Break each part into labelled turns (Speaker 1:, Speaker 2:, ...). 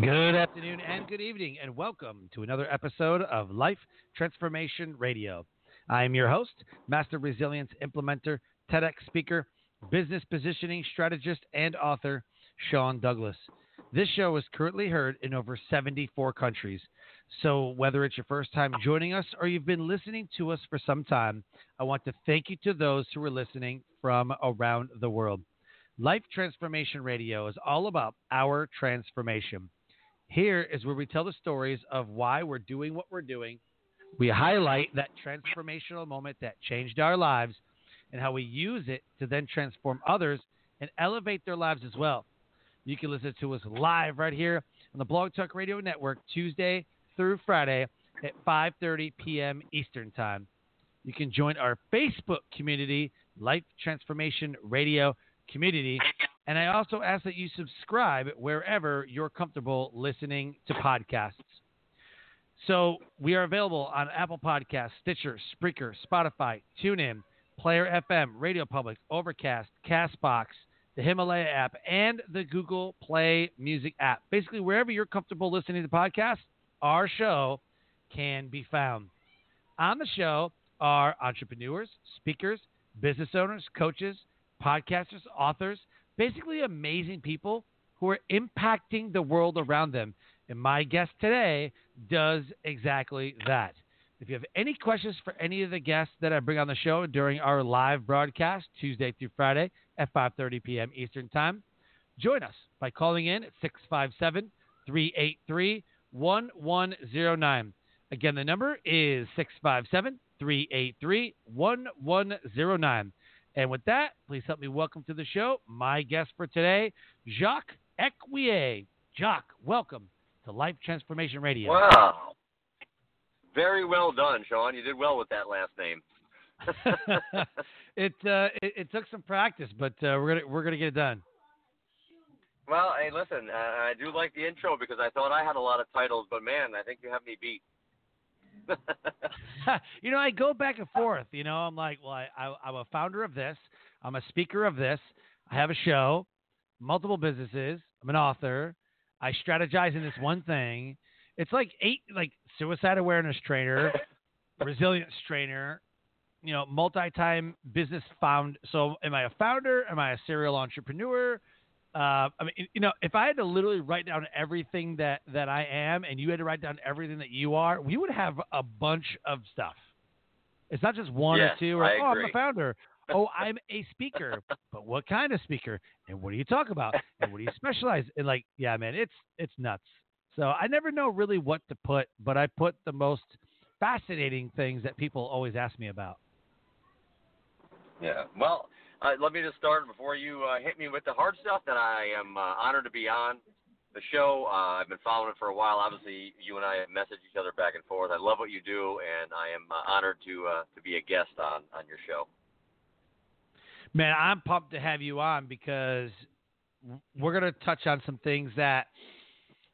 Speaker 1: Good afternoon and good evening, and welcome to another episode of Life Transformation Radio. I am your host, Master Resilience Implementer, TEDx speaker, business positioning strategist, and author, Sean Douglas. This show is currently heard in over 74 countries. So, whether it's your first time joining us or you've been listening to us for some time, I want to thank you to those who are listening from around the world. Life Transformation Radio is all about our transformation. Here is where we tell the stories of why we're doing what we're doing. We highlight that transformational moment that changed our lives and how we use it to then transform others and elevate their lives as well. You can listen to us live right here on the Blog Talk Radio Network Tuesday through Friday at 5:30 p.m. Eastern Time. You can join our Facebook community, Life Transformation Radio Community, and I also ask that you subscribe wherever you're comfortable listening to podcasts. So we are available on Apple Podcasts, Stitcher, Spreaker, Spotify, TuneIn, Player FM, Radio Public, Overcast, Castbox, the Himalaya app, and the Google Play Music app. Basically, wherever you're comfortable listening to podcasts, our show can be found. On the show are entrepreneurs, speakers, business owners, coaches, podcasters, authors, basically amazing people who are impacting the world around them. And my guest today does exactly that. If you have any questions for any of the guests that I bring on the show during our live broadcast Tuesday through Friday at 5:30 p.m. Eastern Time, join us by calling in at 657 383 1109. Again, the number is 657 383 1109. And with that, please help me welcome to the show my guest for today, Jacques Equier. Jacques, welcome to Life Transformation Radio.
Speaker 2: Wow. Very well done, Sean. You did well with that last name.
Speaker 1: it, uh, it, it took some practice, but uh, we're gonna we're gonna get it done.
Speaker 2: Well, hey, listen, uh, I do like the intro because I thought I had a lot of titles, but man, I think you have me beat.
Speaker 1: you know, I go back and forth. You know, I'm like, well, I, I, I'm a founder of this. I'm a speaker of this. I have a show, multiple businesses. I'm an author. I strategize in this one thing. It's like eight, like suicide awareness trainer, resilience trainer, you know, multi-time business found. So, am I a founder? Am I a serial entrepreneur? Uh, I mean, you know, if I had to literally write down everything that that I am, and you had to write down everything that you are, we would have a bunch of stuff. It's not just one
Speaker 2: yes,
Speaker 1: or two. Or
Speaker 2: I
Speaker 1: oh,
Speaker 2: agree.
Speaker 1: I'm a founder. oh, I'm a speaker. but what kind of speaker? And what do you talk about? And what do you specialize in? Like, yeah, man, it's it's nuts. So I never know really what to put, but I put the most fascinating things that people always ask me about.
Speaker 2: Yeah. Well, uh, let me just start before you uh, hit me with the hard stuff. That I am uh, honored to be on the show. Uh, I've been following it for a while. Obviously, you and I have messaged each other back and forth. I love what you do, and I am uh, honored to uh, to be a guest on on your show.
Speaker 1: Man, I'm pumped to have you on because we're going to touch on some things that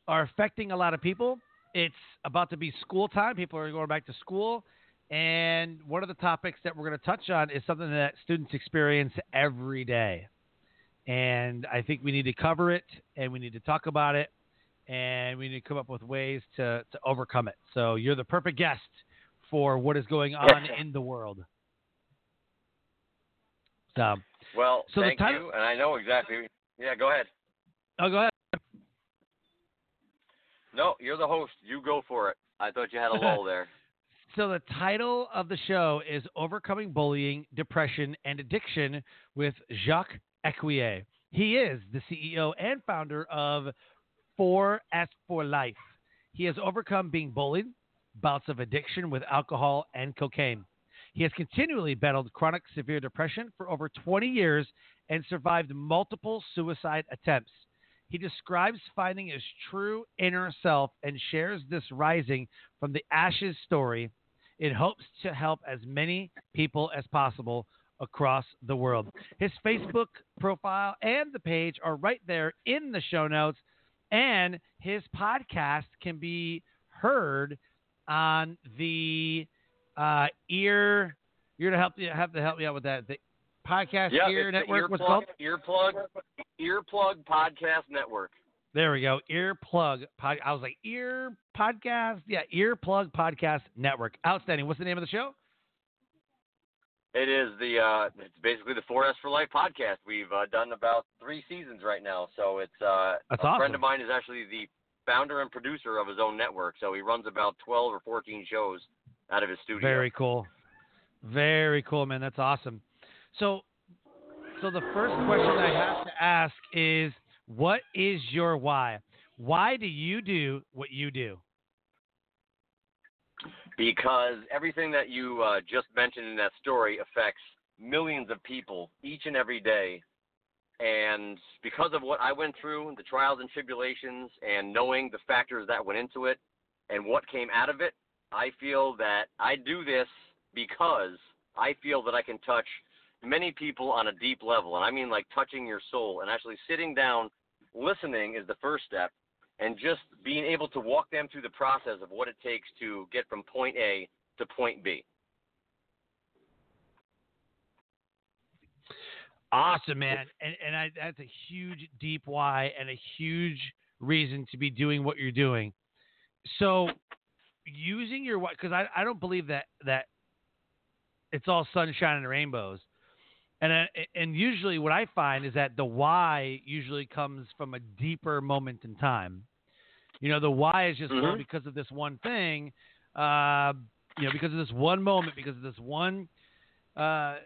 Speaker 1: are affecting a lot of people. It's about to be school time. People are going back to school. And one of the topics that we're going to touch on is something that students experience every day. And I think we need to cover it and we need to talk about it and we need to come up with ways to, to overcome it. So you're the perfect guest for what is going on in the world. So,
Speaker 2: Well,
Speaker 1: So the
Speaker 2: thank
Speaker 1: title-
Speaker 2: you, and I know exactly. Yeah, go ahead.
Speaker 1: oh, go ahead.
Speaker 2: No, you're the host. You go for it. I thought you had a lull there.
Speaker 1: So the title of the show is Overcoming Bullying, Depression, and Addiction with Jacques Equier. He is the CEO and founder of 4S for Life. He has overcome being bullied, bouts of addiction with alcohol and cocaine. He has continually battled chronic severe depression for over 20 years and survived multiple suicide attempts. He describes finding his true inner self and shares this rising from the ashes story in hopes to help as many people as possible across the world. His Facebook profile and the page are right there in the show notes, and his podcast can be heard on the uh, ear. You're gonna help you have to help me out with that. The podcast
Speaker 2: yeah,
Speaker 1: ear network.
Speaker 2: earplug,
Speaker 1: called?
Speaker 2: Earplug, Earplug Podcast Network.
Speaker 1: There we go. Earplug pod. I was like ear podcast. Yeah, Earplug Podcast Network. Outstanding. What's the name of the show?
Speaker 2: It is the uh, it's basically the 4S for Life podcast. We've uh, done about three seasons right now. So it's uh,
Speaker 1: That's
Speaker 2: a
Speaker 1: awesome.
Speaker 2: friend of mine is actually the founder and producer of his own network. So he runs about 12 or 14 shows out of his studio.
Speaker 1: Very cool. Very cool, man. That's awesome. So, so the first question I have to ask is, what is your why? Why do you do what you do?
Speaker 2: because everything that you uh, just mentioned in that story affects millions of people each and every day. And because of what I went through, the trials and tribulations, and knowing the factors that went into it and what came out of it, I feel that I do this because I feel that I can touch many people on a deep level. And I mean like touching your soul and actually sitting down, listening is the first step and just being able to walk them through the process of what it takes to get from point A to point B.
Speaker 1: Awesome, man. And and I, that's a huge deep why and a huge reason to be doing what you're doing. So, using your why because I I don't believe that that it's all sunshine and rainbows. And I, and usually what I find is that the why usually comes from a deeper moment in time. You know, the why is just well,
Speaker 2: Mhm.
Speaker 1: because of this one thing, uh, you know, because of this one moment, because of this one uh,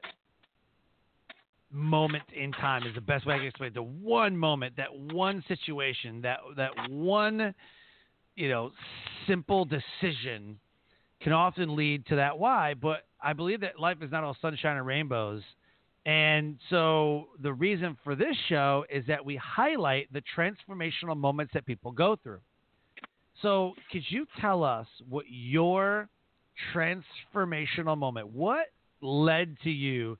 Speaker 1: moment in time is the best way I can explain it. The one moment, that one situation, that that one, you know, simple decision can often lead to that why. But I believe that life is not all sunshine and rainbows. And so the reason for this show is that we highlight the transformational moments that people go through. So could you tell us what your transformational moment, what led to you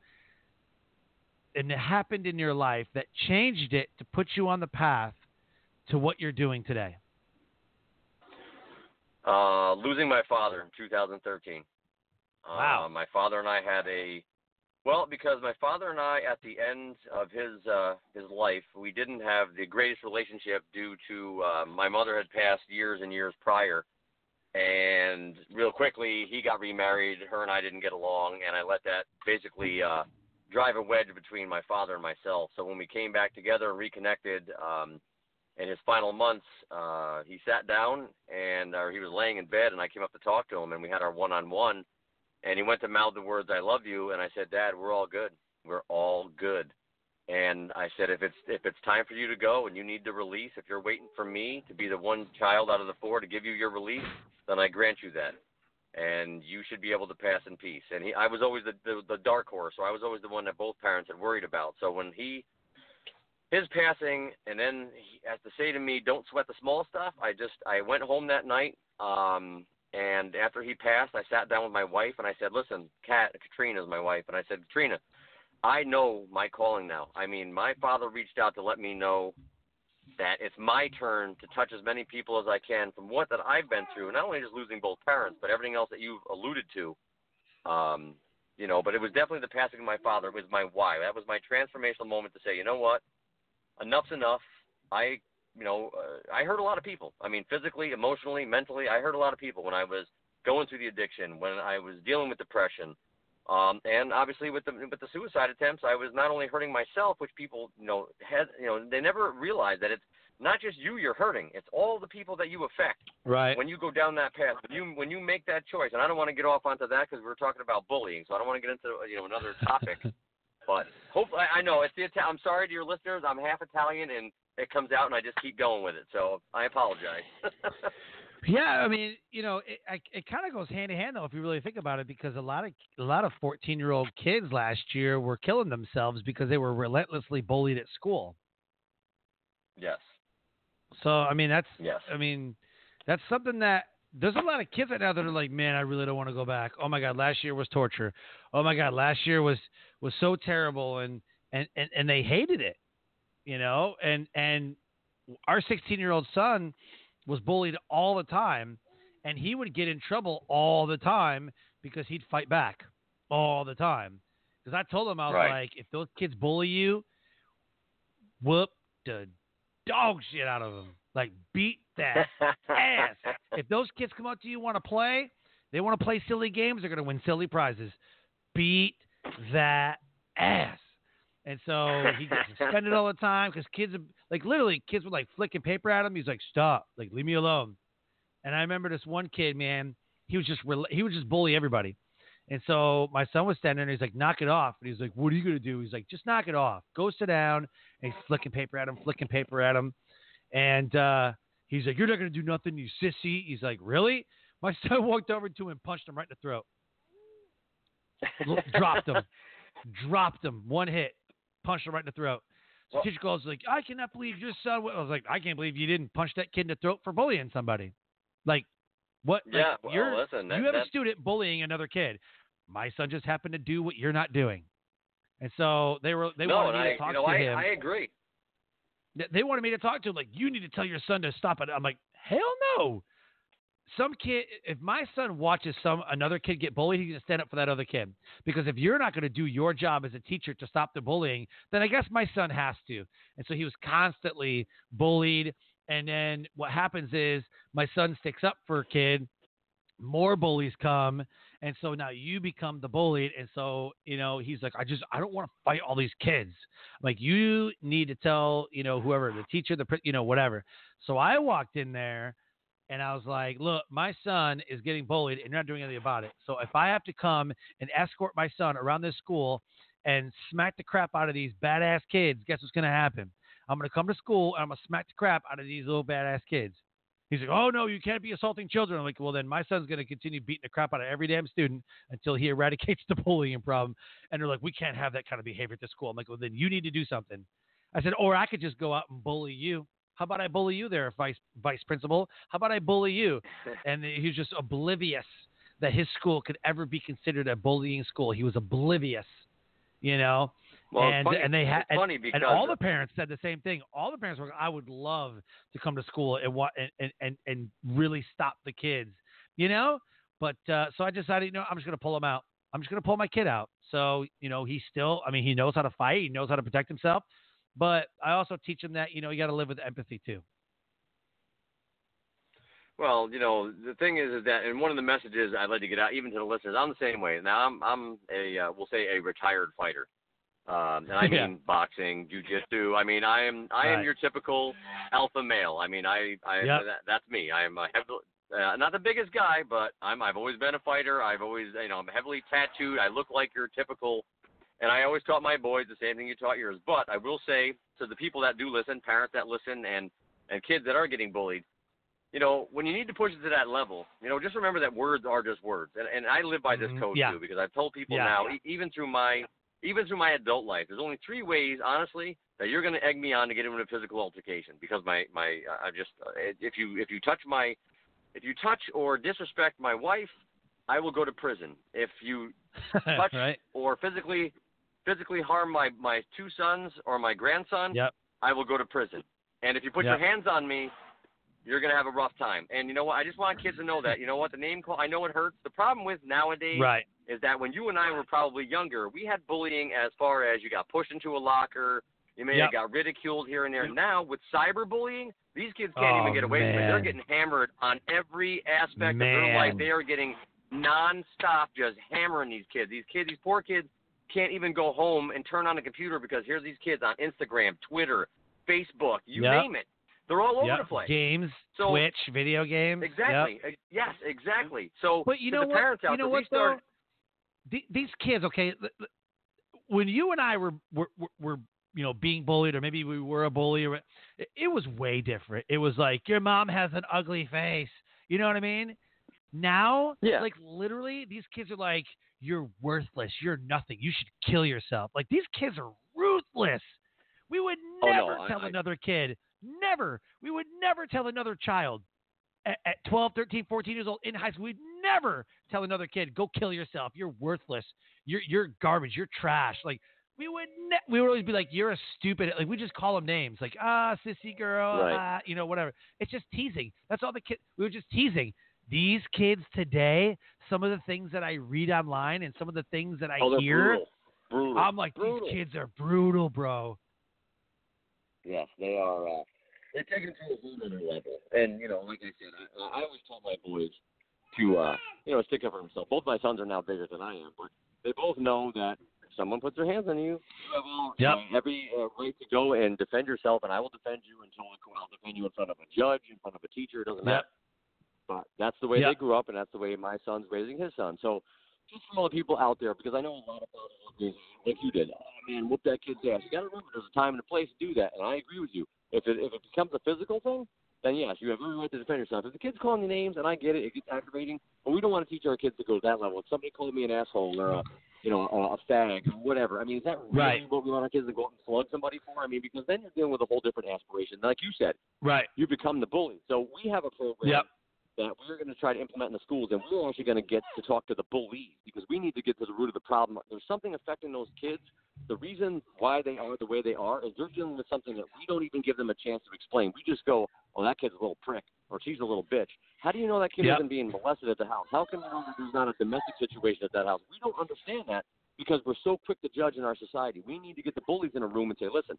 Speaker 1: and it happened in your life that changed it to put you on the path to what you're doing today?
Speaker 2: Uh, losing my father in 2013.
Speaker 1: Wow.
Speaker 2: Uh, my father and I had a well because my father and I at the end of his uh, his life we didn't have the greatest relationship due to uh, my mother had passed years and years prior, and real quickly he got remarried. Her and I didn't get along, and I let that basically uh, drive a wedge between my father and myself. So when we came back together and reconnected. Um, in his final months, uh, he sat down and or he was laying in bed, and I came up to talk to him, and we had our one-on-one. And he went to mouth the words "I love you," and I said, "Dad, we're all good. We're all good." And I said, if it's if it's time for you to go and you need the release, if you're waiting for me to be the one child out of the four to give you your release, then I grant you that, and you should be able to pass in peace. And he, I was always the, the the dark horse, so I was always the one that both parents had worried about. So when he his passing, and then he has to say to me, "Don't sweat the small stuff." I just I went home that night, um, and after he passed, I sat down with my wife and I said, "Listen, Kat, Katrina is my wife," and I said, "Katrina, I know my calling now. I mean, my father reached out to let me know that it's my turn to touch as many people as I can from what that I've been through. Not only just losing both parents, but everything else that you've alluded to. Um, you know, but it was definitely the passing of my father. It was my why. That was my transformational moment to say, you know what, enough's enough. I, you know, uh, I hurt a lot of people. I mean, physically, emotionally, mentally, I hurt a lot of people when I was going through the addiction, when I was dealing with depression, um, and obviously with the with the suicide attempts, I was not only hurting myself, which people, you know, had, you know, they never realize that it's not just you you're hurting; it's all the people that you affect
Speaker 1: Right.
Speaker 2: when you go down that path. When you when you make that choice, and I don't want to get off onto that because we're talking about bullying, so I don't want to get into you know another topic. but hopefully, I know it's the Ita- I'm sorry to your listeners. I'm half Italian, and it comes out, and I just keep going with it. So I apologize.
Speaker 1: Yeah, I mean, you know, it, I, it kind of goes hand in hand though if you really think about it, because a lot of a lot of fourteen year old kids last year were killing themselves because they were relentlessly bullied at school.
Speaker 2: yes.
Speaker 1: So I mean that's
Speaker 2: Yes.
Speaker 1: I mean that's something that there's a lot of kids right now that are like, man, I really don't want to go back. Oh my god, last year was torture. Oh my god, last year was was so terrible, and and and, and they hated it, you know. And and our 16 year old son was bullied all the time, and he would get in trouble all the time because he'd fight back all the time. Because I told him I was
Speaker 2: Right.
Speaker 1: like, if those kids bully you, whoop the dog shit out of them. Like beat that ass. If those kids come up to you want to play, they want to play silly games, they're going to win silly prizes. Beat that ass. And so he gets suspended all the time because kids, like literally, kids were like flicking paper at him. He's like, "Stop! Like, leave me alone." And I remember this one kid, man. He was just he would just bully everybody. And so my son was standing there. and He's like, "Knock it off!" And he's like, "What are you gonna do?" He's like, "Just knock it off. Go sit down." And he's flicking paper at him, flicking paper at him. And uh, he's like, "You're not gonna do nothing, you sissy." He's like, "Really?" My son walked over to him and punched him right in the throat. Dropped him, dropped him, one hit, punched him right in the throat. So
Speaker 2: Well-
Speaker 1: teacher calls like, "I cannot believe your son." I was like, "I can't believe you didn't punch that kid in the throat for bullying somebody." Like, what? like,
Speaker 2: yeah. Well,
Speaker 1: you're
Speaker 2: listen. That,
Speaker 1: you have a student bullying another kid. My son just happened to do what you're not doing, and so they were they
Speaker 2: no,
Speaker 1: wanted me
Speaker 2: I,
Speaker 1: to talk
Speaker 2: you know,
Speaker 1: to
Speaker 2: I,
Speaker 1: him.
Speaker 2: I agree.
Speaker 1: They wanted me to talk to him like, you need to tell your son to stop it. I'm like, hell no. Some kid, if my son watches some another kid get bullied, he's gonna stand up for that other kid. Because if you're not gonna do your job as a teacher to stop the bullying, then I guess my son has to. And so he was constantly bullied. And then what happens is my son sticks up for a kid, more bullies come, and so now you become the bullied. And so you know he's like, I just I don't want to fight all these kids. I'm Like you need to tell, you know, whoever the teacher, the you know, whatever. So I walked in there and I was like, look, my son is getting bullied and you're not doing anything about it. So if I have to come and escort my son around this school and smack the crap out of these badass kids, guess what's going to happen? I'm going to come to school and I'm going to smack the crap out of these little badass kids. He's like, oh no, you can't be assaulting children. I'm like, well then my son's going to continue beating the crap out of every damn student until he eradicates the bullying problem. And they're like, we can't have that kind of behavior at the school. I'm like, well then you need to do something. I said, or I could just go out and bully you. How about I bully you there, vice vice principal? How about I bully you? And he was just oblivious that his school could ever be considered a bullying school. He was oblivious, you know.
Speaker 2: Well,
Speaker 1: and
Speaker 2: funny,
Speaker 1: and they had
Speaker 2: funny because
Speaker 1: and all the parents said the same thing. All the parents were, I would love to come to school and and and and, really stop the kids, you know. But uh, so I decided, you know, I'm just gonna pull him out. I'm just gonna pull my kid out. So you know, he's still. I mean, he knows how to fight. He knows how to protect himself. But I also teach them that you know you got to live with empathy too.
Speaker 2: Well, you know, the thing is, is that, and one of the messages I'd like to get out, even to the listeners, I'm the same way. Now, I'm, I'm a, uh, we'll say, a retired fighter, um, and I mean
Speaker 1: Yeah.
Speaker 2: boxing, jujitsu. I mean, I am, I am
Speaker 1: Right.
Speaker 2: your typical alpha male. I mean, I, I,
Speaker 1: Yep.
Speaker 2: that, that's me. I am a heavily, uh, not the biggest guy, but I'm, I've always been a fighter. I've always, you know, I'm heavily tattooed. I look like your typical, and I always taught my boys the same thing you taught yours. But I will say to the people that do listen, parents that listen, and and kids that are getting bullied you know, when you need to push it to that level, you know, just remember that words are just words. And, and I live by this
Speaker 1: Mhm.
Speaker 2: code
Speaker 1: Yeah.
Speaker 2: too because I've told people
Speaker 1: Yeah.
Speaker 2: now, e- even through my even through my adult life, there's only three ways, honestly, that you're going to egg me on to get into a physical altercation because my my I just uh, if you if you touch my if you touch or disrespect my wife, I will go to prison. If you touch
Speaker 1: right?
Speaker 2: or physically physically harm my my two sons or my grandson,
Speaker 1: Yep.
Speaker 2: I will go to prison. And if you put
Speaker 1: Yep.
Speaker 2: your hands on me, you're gonna have a rough time. And you know what? I just want kids to know that. You know what? The name call. I know it hurts. The problem with nowadays
Speaker 1: Right.
Speaker 2: is that when you and I were probably younger, we had bullying as far as you got pushed into a locker, you may
Speaker 1: Yep.
Speaker 2: have got ridiculed here and there. Mm. Now with cyberbullying, these kids can't
Speaker 1: Oh,
Speaker 2: even get away from it. They're getting hammered on every aspect of their life. They are getting nonstop just hammering these kids. These kids, these poor kids, can't even go home and turn on a computer because here's these kids on Instagram, Twitter, Facebook, you
Speaker 1: Yep.
Speaker 2: name it. They're all over
Speaker 1: Yep.
Speaker 2: the place.
Speaker 1: Games,
Speaker 2: So-
Speaker 1: Twitch, video games.
Speaker 2: Exactly. Ex- uh, Yes, exactly. So
Speaker 1: But you know
Speaker 2: the
Speaker 1: what?
Speaker 2: parents out
Speaker 1: you know what
Speaker 2: start,
Speaker 1: These kids, okay. When you and I were were, were, you know being bullied, or maybe we were a bully, or it was way different. It was like your mom has an ugly face. You know what I mean? Now,
Speaker 2: Yeah.
Speaker 1: like literally, these kids are like, "You're worthless. You're nothing. You should kill yourself." Like these kids are ruthless. We would
Speaker 2: Oh,
Speaker 1: never
Speaker 2: no,
Speaker 1: tell
Speaker 2: I-
Speaker 1: another kid, never, we would never tell another child at, at 12, 13, 14 years old in high school, we'd never tell another kid, go kill yourself. You're worthless. You're, you're garbage. You're trash. Like, we would ne- we would always be like, "You're a stupid." Like we just call them names, like ah, sissy girl,
Speaker 2: Right.
Speaker 1: ah, you know, whatever. It's just teasing. That's all the kids. We were just teasing. These kids today, some of the things that I read online and some of the things that I
Speaker 2: oh,
Speaker 1: hear,
Speaker 2: brutal. Brutal.
Speaker 1: I'm like,
Speaker 2: Brutal.
Speaker 1: these kids are brutal, bro.
Speaker 2: Yes, they are. Uh, they're taking it to a whole other level. And you know, like I said, I, I always tell my boys to, uh, you know, stick up for themselves. Both my sons are now bigger than I am, but they both know that if someone puts their hands on you, you have all
Speaker 1: Yep.
Speaker 2: uh, every uh, right to go and defend yourself, and I will defend you until I'll defend you in front of a judge, in front of a teacher. It doesn't
Speaker 1: Yep.
Speaker 2: matter. But that's the way they grew up, and that's the way my son's raising his son. So. Just for all the people out there, because I know a lot of fathers like you did. Oh man, whoop that kid's ass. You got to remember, there's a time and a place to do that, and I agree with you. If it if it becomes a physical thing, then yes, you have every right to defend yourself. If the kid's calling you names, and I get it, it gets aggravating, but we don't want to teach our kids to go to that level. If somebody called me an asshole or a you know a, a fag or whatever, I mean, is that really
Speaker 1: Right.
Speaker 2: what we want our kids to go out and slug somebody for? I mean, because then you're dealing with a whole different aspiration. Like you said,
Speaker 1: Right.
Speaker 2: you become the bully. So we have a program
Speaker 1: Yep.
Speaker 2: That we're going to try to implement in the schools, and we're actually going to get to talk to the bullies because we need to get to the root of the problem. There's something affecting those kids. The reason why they are the way they are is they're dealing with something that we don't even give them a chance to explain. We just go, "Oh, that kid's a little prick," or "She's a little bitch." How do you know that kid
Speaker 1: Yep.
Speaker 2: isn't being molested at the house? How can you know that there's not a domestic situation at that house? We don't understand that because we're so quick to judge in our society. We need to get the bullies in a room and say, "Listen,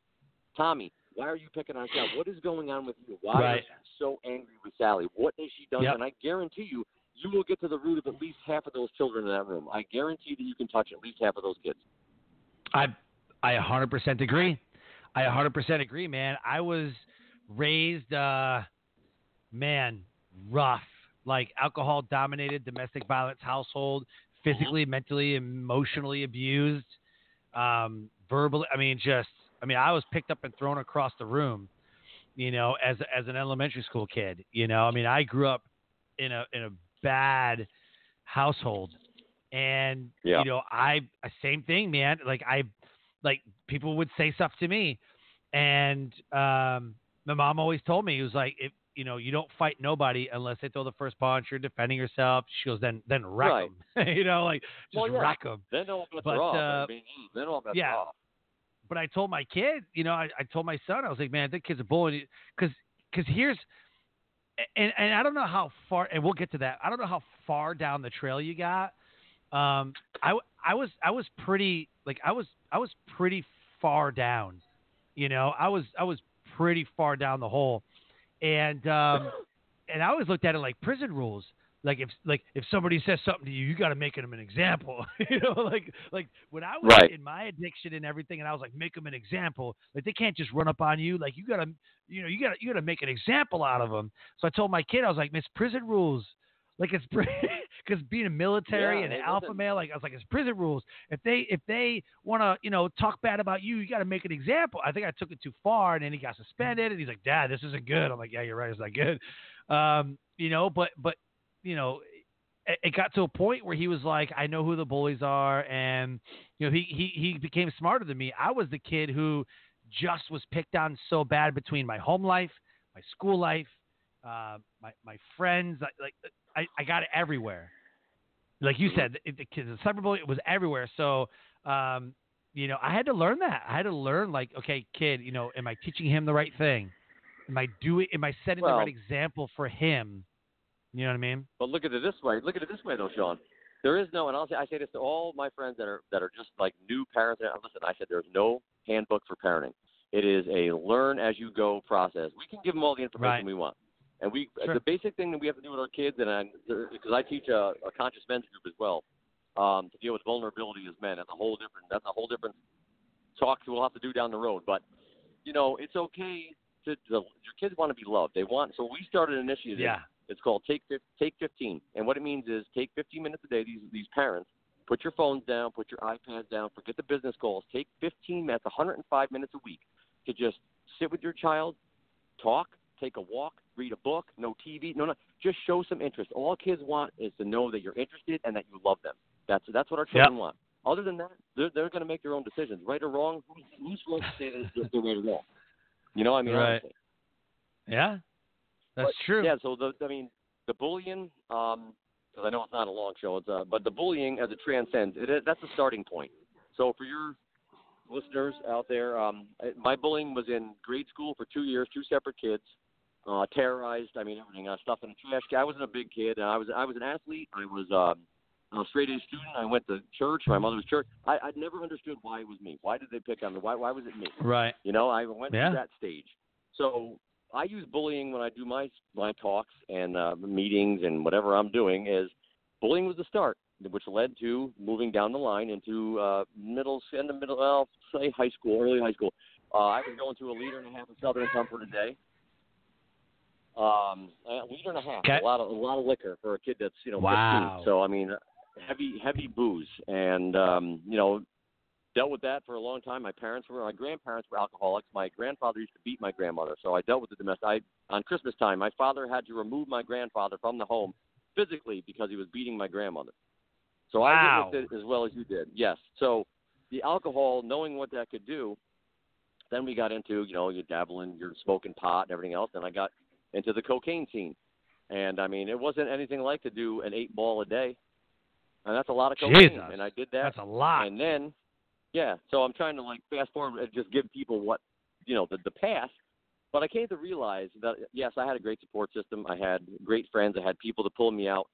Speaker 2: Tommy, why are you picking on Sal? What is going on with you? Why
Speaker 1: Right.
Speaker 2: are you so angry with Sally? What has she done?
Speaker 1: Yep.
Speaker 2: And I guarantee you, you will get to the root of at least half of those children in that room. I guarantee that you can touch at least half of those kids.
Speaker 1: I I 100% agree. I 100% agree, man. I was raised, uh, man, rough, like alcohol dominated domestic violence household, physically, mentally, emotionally abused, um, verbally. I mean, just, I mean, I was picked up and thrown across the room, you know, as as an elementary school kid. You know, I mean, I grew up in a in a bad household, and
Speaker 2: Yeah.
Speaker 1: you know, I same thing, man. Like I like people would say stuff to me and um my mom always told me it was like if you know you don't fight nobody unless they throw the first punch you're defending yourself she goes then then wreck
Speaker 2: Right.
Speaker 1: them you know like just
Speaker 2: Well, yeah.
Speaker 1: wreck them
Speaker 2: Then bets
Speaker 1: But, uh,
Speaker 2: I mean, then all bets
Speaker 1: yeah.
Speaker 2: off.
Speaker 1: But I told my kid, you know, I, I told my son, I was like, man, that kid's a bully, because because here's, and and I don't know how far, and we'll get to that. I don't know how far down the trail you got. Um, I, I was I was pretty like I was I was pretty far down, you know, I was I was pretty far down the hole, and um, and I always looked at it like prison rules. Like if like if somebody says something to you, you got to make them an example. you know, like like when I was
Speaker 2: Right.
Speaker 1: in my addiction and everything, and I was like, make them an example. Like they can't just run up on you. Like you gotta, you know, you gotta you gotta make an example out of them. So I told my kid, I was like, Miss prison rules. Like it's because being a military
Speaker 2: Yeah,
Speaker 1: and an alpha male, like I was like, it's prison rules. If they if they want to, you know, talk bad about you, you got to make an example. I think I took it too far, and then he got suspended. And he's like, Dad, this isn't good. I'm like, Yeah, you're right, it's not good. Um, you know, but but you know, it, it got to a point where he was like, I know who the bullies are, and you know, he he he became smarter than me. I was the kid who just was picked on so bad between my home life, my school life, uh, my my friends. Like, like I, I got it everywhere. Like you said, it, the kids, the cyberbullying it was everywhere. So, um, you know, I had to learn that. I had to learn, like, okay, kid, you know, am I teaching him the right thing? Am I doing? Am I setting the right example for him? You know what I mean?
Speaker 2: But look at it this way. Look at it this way, though, Sean. There is no, and I'll say, I say this to all my friends that are that are just like new parents. And listen, I said there's no handbook for parenting. It is a learn as you go process. We can give them all the information
Speaker 1: Right.
Speaker 2: we want, and we
Speaker 1: Sure.
Speaker 2: the basic thing that we have to do with our kids, and I, because I teach a, a conscious men's group as well, um, to deal with vulnerability as men. That's a whole different. That's a whole different talk we'll have to do down the road. But you know, it's okay to, to your kids want to be loved. They want. So we started an initiative.
Speaker 1: Yeah.
Speaker 2: It's called Take Take 15, and what it means is take 15 minutes a day. These these parents put your phones down, put your iPads down, forget the business calls. Take 15 minutes, 105 minutes a week to just sit with your child, talk, take a walk, read a book. No TV, no no. Just show some interest. All kids want is to know that you're interested and that you love them. That's that's what our children want. Other than that, they're they're going to make their own decisions, right or wrong. Who's, who's supposed to say that they're right or wrong? You know, I mean,
Speaker 1: Right.
Speaker 2: honestly.
Speaker 1: Yeah, that's
Speaker 2: But,
Speaker 1: true.
Speaker 2: Yeah, so the I mean the bullying, um, because I know it's not a long show, it's uh, but the bullying as it transcends, it, that's a starting point. So for your listeners out there, um, my bullying was in grade school for two years, two separate kids, uh, terrorized. I mean everything, uh, stuff in the trash. can. I wasn't a big kid. And I was I was an athlete. I was um, I'm a straight A student. I went to church. My mother was church. I I never understood why it was me. Why did they pick on me? Why why was it me?
Speaker 1: Right.
Speaker 2: You know, I went
Speaker 1: Yeah.
Speaker 2: through that stage. So I use bullying when I do my my talks and uh, meetings and whatever I'm doing. Is bullying was the start, which led to moving down the line into uh, middle, end the middle, well, say high school, early high school. Uh, I was going to a liter and a half of Southern Comfort a day. Um, a liter and a half,
Speaker 1: Okay.
Speaker 2: a lot of a lot of liquor for a kid that's you know
Speaker 1: Wow.
Speaker 2: 15. So I mean, heavy heavy booze, and um, you know, dealt with that for a long time. My parents were, my grandparents were alcoholics. My grandfather used to beat my grandmother, so I dealt with the domestic. I, on Christmas time, my father had to remove my grandfather from the home physically because he was beating my grandmother. So
Speaker 1: Wow.
Speaker 2: I witnessed it as well as you did. Yes. So the alcohol, knowing what that could do, then we got into you know you're dabbling, you're smoking pot and everything else, and I got into the cocaine scene. And I mean, it wasn't anything like to do an eight ball a day, and that's a lot of cocaine.
Speaker 1: Jesus.
Speaker 2: And I did that.
Speaker 1: That's a lot.
Speaker 2: And then, yeah, so I'm trying to like fast forward and just give people what, you know, the, the past. But I came to realize that, yes, I had a great support system. I had great friends. I had people to pull me out.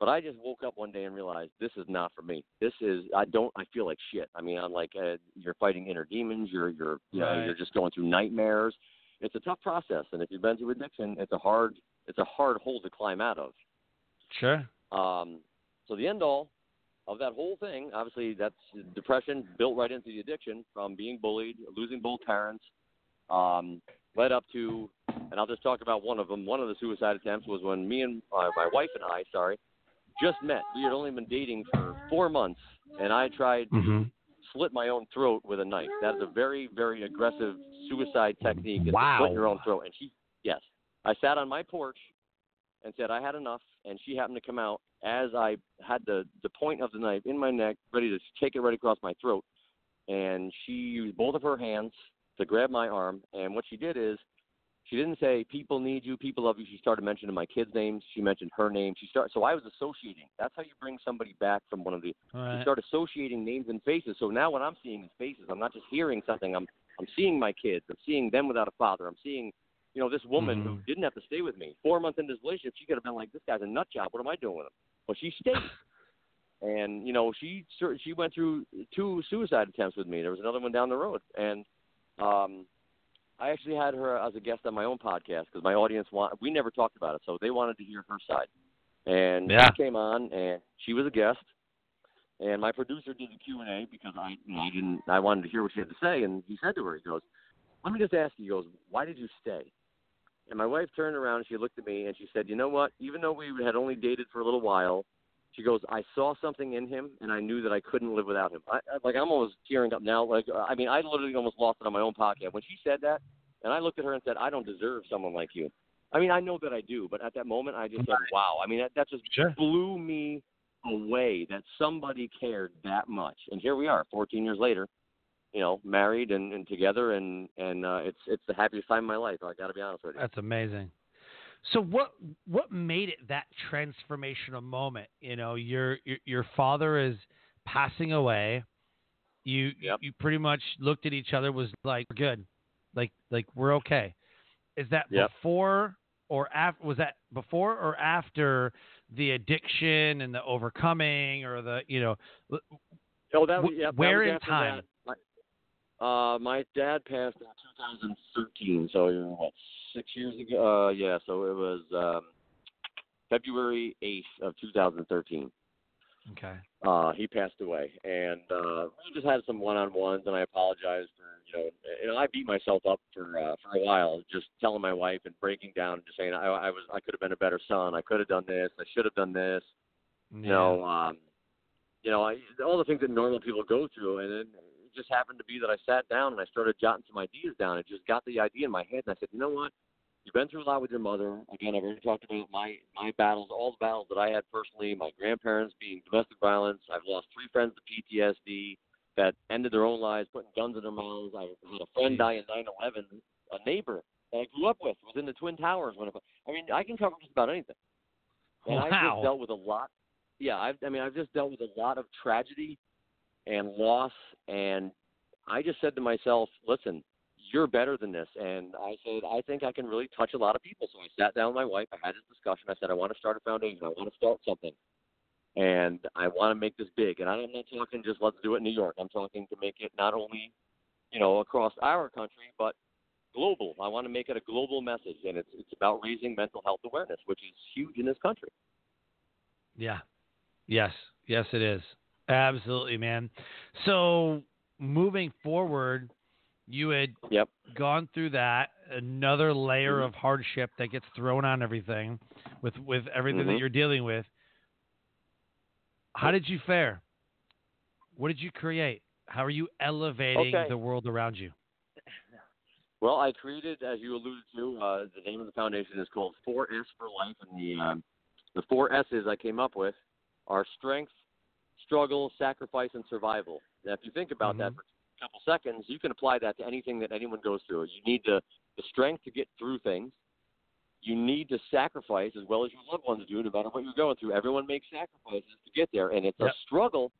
Speaker 2: But I just woke up one day and realized this is not for me. This is I don't I feel like shit. I mean I'm like uh, you're fighting inner demons. You're you're you know
Speaker 1: Right.
Speaker 2: you're just going through nightmares. It's a tough process, and if you've been through addiction, it's a hard it's a hard hole to climb out of.
Speaker 1: Sure.
Speaker 2: Um, so the end all of that whole thing, obviously, that's depression built right into the addiction from being bullied, losing both parents, um, led up to, and I'll just talk about one of them. One of the suicide attempts was when me and uh, my wife and I, sorry, just met. We had only been dating for four months, and I tried to
Speaker 1: Mm-hmm.
Speaker 2: slit my own throat with a knife. That is a very, very aggressive suicide technique. is to
Speaker 1: Wow.
Speaker 2: slit your own throat. And she, yes, I sat on my porch and said I had enough, and she happened to come out as I had the the point of the knife in my neck, ready to take it right across my throat. And she used both of her hands to grab my arm, and what she did is she didn't say people need you, people love you. She started mentioning my kids' names. She mentioned her name. She started, so I was associating. That's how you bring somebody back from one of the
Speaker 1: All
Speaker 2: you start associating names and faces. So now what I'm seeing is faces. I'm not just hearing something. I'm I'm seeing my kids. I'm seeing them without a father. I'm seeing, you know, this woman who
Speaker 1: Mhm.
Speaker 2: didn't have to stay with me. Four months into this relationship, she could have been like, "This guy's a nut job. What am I doing with him?" But she stayed. And you know, she she went through two suicide attempts with me. There was another one down the road, and um, I actually had her as a guest on my own podcast because my audience want. We never talked about it, so they wanted to hear her side. And
Speaker 1: Yeah.
Speaker 2: she came on, and she was a guest. And my producer did the Q and A because I, you know, I didn't, I wanted to hear what she had to say. And he said to her, he goes, "Let me just ask you." He goes, "Why did you stay?" And my wife turned around and she looked at me and she said, "You know what? Even though we had only dated for a little while, she goes, I saw something in him and I knew that I couldn't live without him. I, I like I'm almost tearing up now. Like I mean, I literally almost lost it on my own podcast when she said that. And I looked at her and said, I don't deserve someone like you. I mean, I know that I do, but at that moment, I just said, "Wow!" I mean, that, that just
Speaker 1: Sure.
Speaker 2: blew me away that somebody cared that much. And here we are, 14 years later, you know, married and, and together, and and uh, it's it's the happiest time of my life. I got to be honest with you.
Speaker 1: That's amazing. So what what made it that transformational moment? You know, your your, your father is passing away. You
Speaker 2: Yep.
Speaker 1: you pretty much looked at each other was like good, like like we're okay. Is that
Speaker 2: Yep.
Speaker 1: before or after? Was that before or after the addiction and the overcoming or the you know?
Speaker 2: Oh, that was,
Speaker 1: Wh-
Speaker 2: yeah, that
Speaker 1: where
Speaker 2: was
Speaker 1: in time?
Speaker 2: That. My, uh, my dad passed in 2013, so what, six years ago? Uh, yeah, so it was um, February 8th of 2013.
Speaker 1: Okay.
Speaker 2: Uh, he passed away, and uh, we just had some one-on-ones, and I apologized for you know, you know, I beat myself up for uh, for a while, just telling my wife and breaking down, and just saying I, I was I could have been a better son, I could have done this, I should have done this, you know, um, you know, I, all the things that normal people go through, and then just happened to be that I sat down and I started jotting some ideas down. It just got the idea in my head, and I said, you know what? You've been through a lot with your mother. Again, I've already talked about my my battles, all the battles that I had personally. My grandparents being domestic violence. I've lost three friends to PTSD that ended their own lives, putting guns in their mouths. I had a friend die in 9/11. A neighbor that I grew up with, was in the Twin Towers. When I mean, I can cover just about anything. And
Speaker 1: wow.
Speaker 2: I've just dealt with a lot. Yeah, I've, I mean, I've just dealt with a lot of tragedy and loss, and I just said to myself, listen, you're better than this. And I said, I think I can really touch a lot of people. So I sat down with my wife. I had this discussion. I said, I want to start a foundation. I want to start something. And I want to make this big. And I'm not talking just let's do it in New York. I'm talking to make it not only, you know, across our country, but global. I want to make it a global message. And it's, it's about raising mental health awareness, which is huge in this country.
Speaker 1: Yeah. Yes. Yes, it is. Absolutely, man. So moving forward, you had
Speaker 2: yep.
Speaker 1: gone through that another layer
Speaker 2: mm-hmm.
Speaker 1: of hardship that gets thrown on everything with with everything
Speaker 2: mm-hmm.
Speaker 1: that you're dealing with how did you fare what did you create how are you elevating
Speaker 2: okay.
Speaker 1: the world around you
Speaker 2: well i created as you alluded to uh, the name of the foundation is called 4s for life and the um, the four s's i came up with are strength struggle sacrifice and survival now if you think about
Speaker 1: mm-hmm.
Speaker 2: that for a couple seconds, you can apply that to anything that anyone goes through. You need the, the strength to get through things. You need to sacrifice as well as your loved ones do, no matter what you're going through. Everyone makes sacrifices to get there, and it's
Speaker 1: yep.
Speaker 2: a struggle.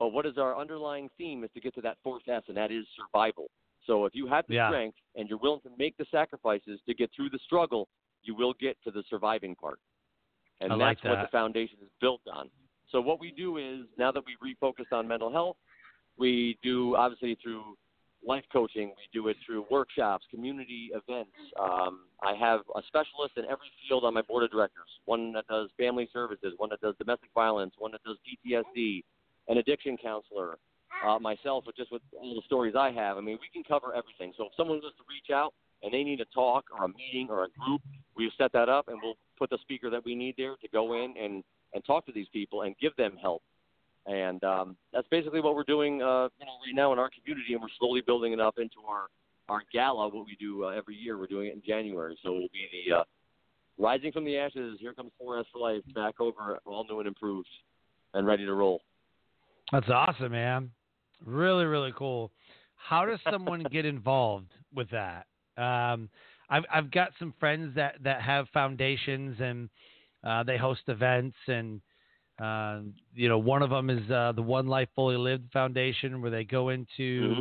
Speaker 2: But what is our underlying theme is to get to that fourth S, and that is survival. So if you have the
Speaker 1: yeah.
Speaker 2: strength and you're willing to make the sacrifices to get through the struggle, you will get to the surviving part. And
Speaker 1: I
Speaker 2: that's
Speaker 1: like
Speaker 2: what the foundation is built on. So what we do is now that we've refocused on mental health, we do obviously through life coaching. We do it through workshops, community events. Um, I have a specialist in every field on my board of directors. One that does family services, one that does domestic violence, one that does PTSD, an addiction counselor. Uh, myself, with just with all the stories I have. I mean, we can cover everything. So if someone wants to reach out and they need a talk or a meeting or a group, we've set that up and we'll put the speaker that we need there to go in and and talk to these people and give them help and um, that's basically what we're doing, uh, you know, right now in our community, and we're slowly building it up into our our gala, what we do uh, every year. We're doing it in January, so it'll be the uh, rising from the ashes. Here comes 4S for life, back over, all new and improved, and ready to roll.
Speaker 1: That's awesome, man. Really, really cool. How does someone get involved with that? Um, I've I've got some friends that that have foundations and uh, they host events and uh, you know, one of them is uh, the One Life Fully Lived Foundation, where they go into
Speaker 2: mm-hmm.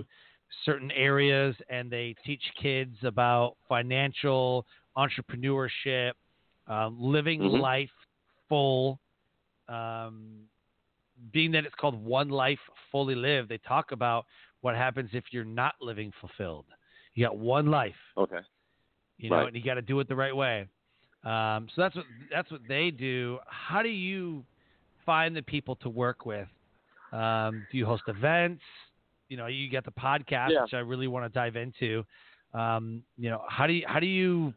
Speaker 1: certain areas and they teach kids about financial entrepreneurship, uh, living
Speaker 2: mm-hmm.
Speaker 1: life full. Um, being that it's called One Life Fully Lived, they talk about what happens if you're not living fulfilled. You got one life.
Speaker 2: Okay.
Speaker 1: You know,
Speaker 2: right.
Speaker 1: and you got to do it the right way. Um, so that's what that's what they do. How do you find the people to work with? Um, do you host events? You know, you get the podcast,
Speaker 2: yeah.
Speaker 1: which I really want to dive into. Um, you know, how do you how do you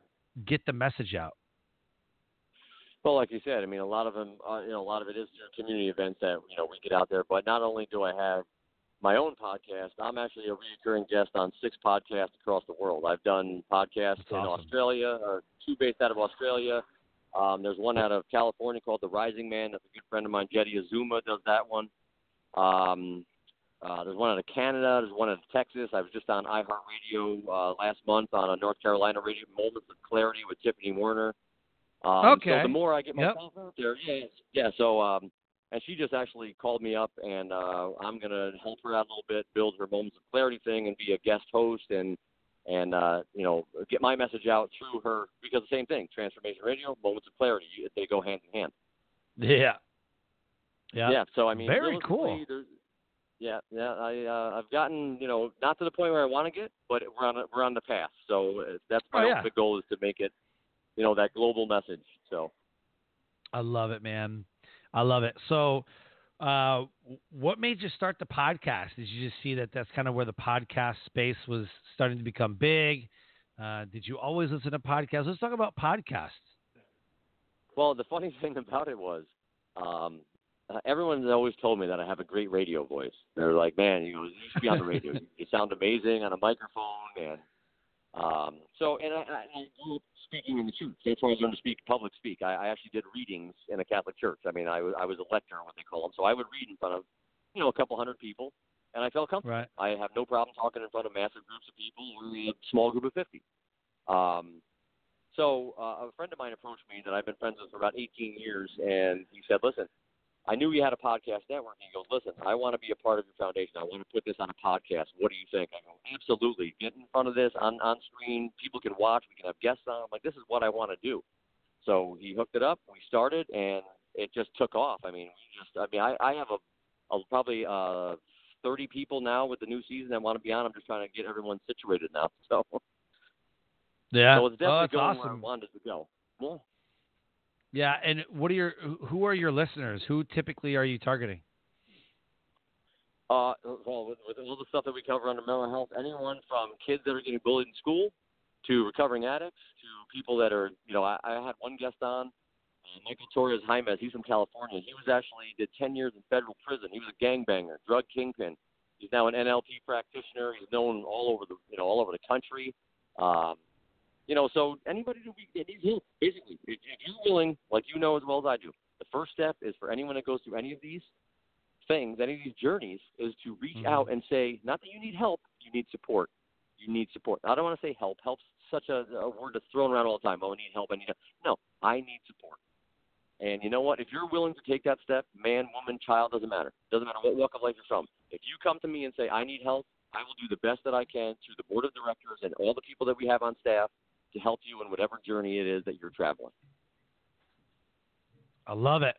Speaker 1: get the message out?
Speaker 2: Well, like you said, I mean, a lot of them, uh, you know, a lot of it is through community events that you know we get out there. But not only do I have my own podcast, I'm actually a recurring guest on six podcasts across the world. I've done podcasts
Speaker 1: That's
Speaker 2: in
Speaker 1: awesome.
Speaker 2: Australia, or two based out of Australia. Um, there's one out of California called The Rising Man. That's a good friend of mine, Jetty Azuma, does that one. Um, uh, there's one out of Canada. There's one out of Texas. I was just on iHeartRadio uh, last month on a North Carolina radio, Moments of Clarity with Tiffany Warner. Um,
Speaker 1: okay.
Speaker 2: So the more I get
Speaker 1: yep.
Speaker 2: myself out there, yeah, yeah. So um, and she just actually called me up, and uh, I'm gonna help her out a little bit, build her Moments of Clarity thing, and be a guest host and and uh, you know get my message out through her because the same thing, transformation radio, moments of clarity, they go hand in hand.
Speaker 1: Yeah. Yeah.
Speaker 2: Yeah. So I mean,
Speaker 1: very cool.
Speaker 2: Yeah, yeah. I uh, I've gotten you know not to the point where I want to get, but we're on a, we're on the path. So uh, that's my
Speaker 1: oh, yeah.
Speaker 2: goal is to make it, you know, that global message. So.
Speaker 1: I love it, man. I love it. So, uh, what made you start the podcast? Did you just see that that's kind of where the podcast space was starting to become big? Uh, did you always listen to podcasts? Let's talk about podcasts.
Speaker 2: Well, the funny thing about it was, um, uh, everyone's always told me that I have a great radio voice. They're like, "Man, you, know, you should be on the radio. you sound amazing on a microphone." And um, so, and I, I, I grew up speaking in the church. That's where I learned to speak public speak. I, I actually did readings in a Catholic church. I mean, I was I was a lecturer, what they call them. So I would read in front of, you know, a couple hundred people, and I felt comfortable.
Speaker 1: Right.
Speaker 2: I have no problem talking in front of massive groups of people or a small group of fifty. Um, so uh, a friend of mine approached me that I've been friends with for about 18 years, and he said, "Listen, I knew you had a podcast network." He goes, "Listen, I want to be a part of your foundation. I want to put this on a podcast. What do you think?" I go, "Absolutely. Get in front of this on on screen. People can watch. We can have guests on. I'm like, this is what I want to do." So he hooked it up. We started, and it just took off. I mean, we just. I mean, I, I have a, a probably uh, 30 people now with the new season that want to be on. I'm just trying to get everyone situated now. So.
Speaker 1: Yeah.
Speaker 2: So it's definitely
Speaker 1: oh,
Speaker 2: going
Speaker 1: awesome.
Speaker 2: where I wanted to go. Yeah.
Speaker 1: Yeah, and what are your who are your listeners? Who typically are you targeting?
Speaker 2: Uh, well, with, with all the stuff that we cover under mental health, anyone from kids that are getting bullied in school to recovering addicts to people that are, you know, I, I had one guest on, uh, Michael Torres Jaimes. He's from California. He was actually did 10 years in federal prison. He was a gangbanger, drug kingpin. He's now an NLP practitioner. He's known all over the, you know, all over the country. Um, you know, so anybody who needs help, basically, if, you're willing, like you know as well as I do, the first step is for anyone that goes through any of these things, any of these journeys, is to reach
Speaker 1: Mhm.
Speaker 2: out and say, not that you need help, you need support. You need support. I don't want to say help. Help's such a, a word that's thrown around all the time. Oh, I need help. I need help. No, I need support. And you know what? If you're willing to take that step, man, woman, child, doesn't matter. Doesn't matter what walk of life you're from. If you come to me and say, I need help, I will do the best that I can through the board of directors and all the people that we have on staff to help you in whatever journey it is that you're traveling.
Speaker 1: I love it.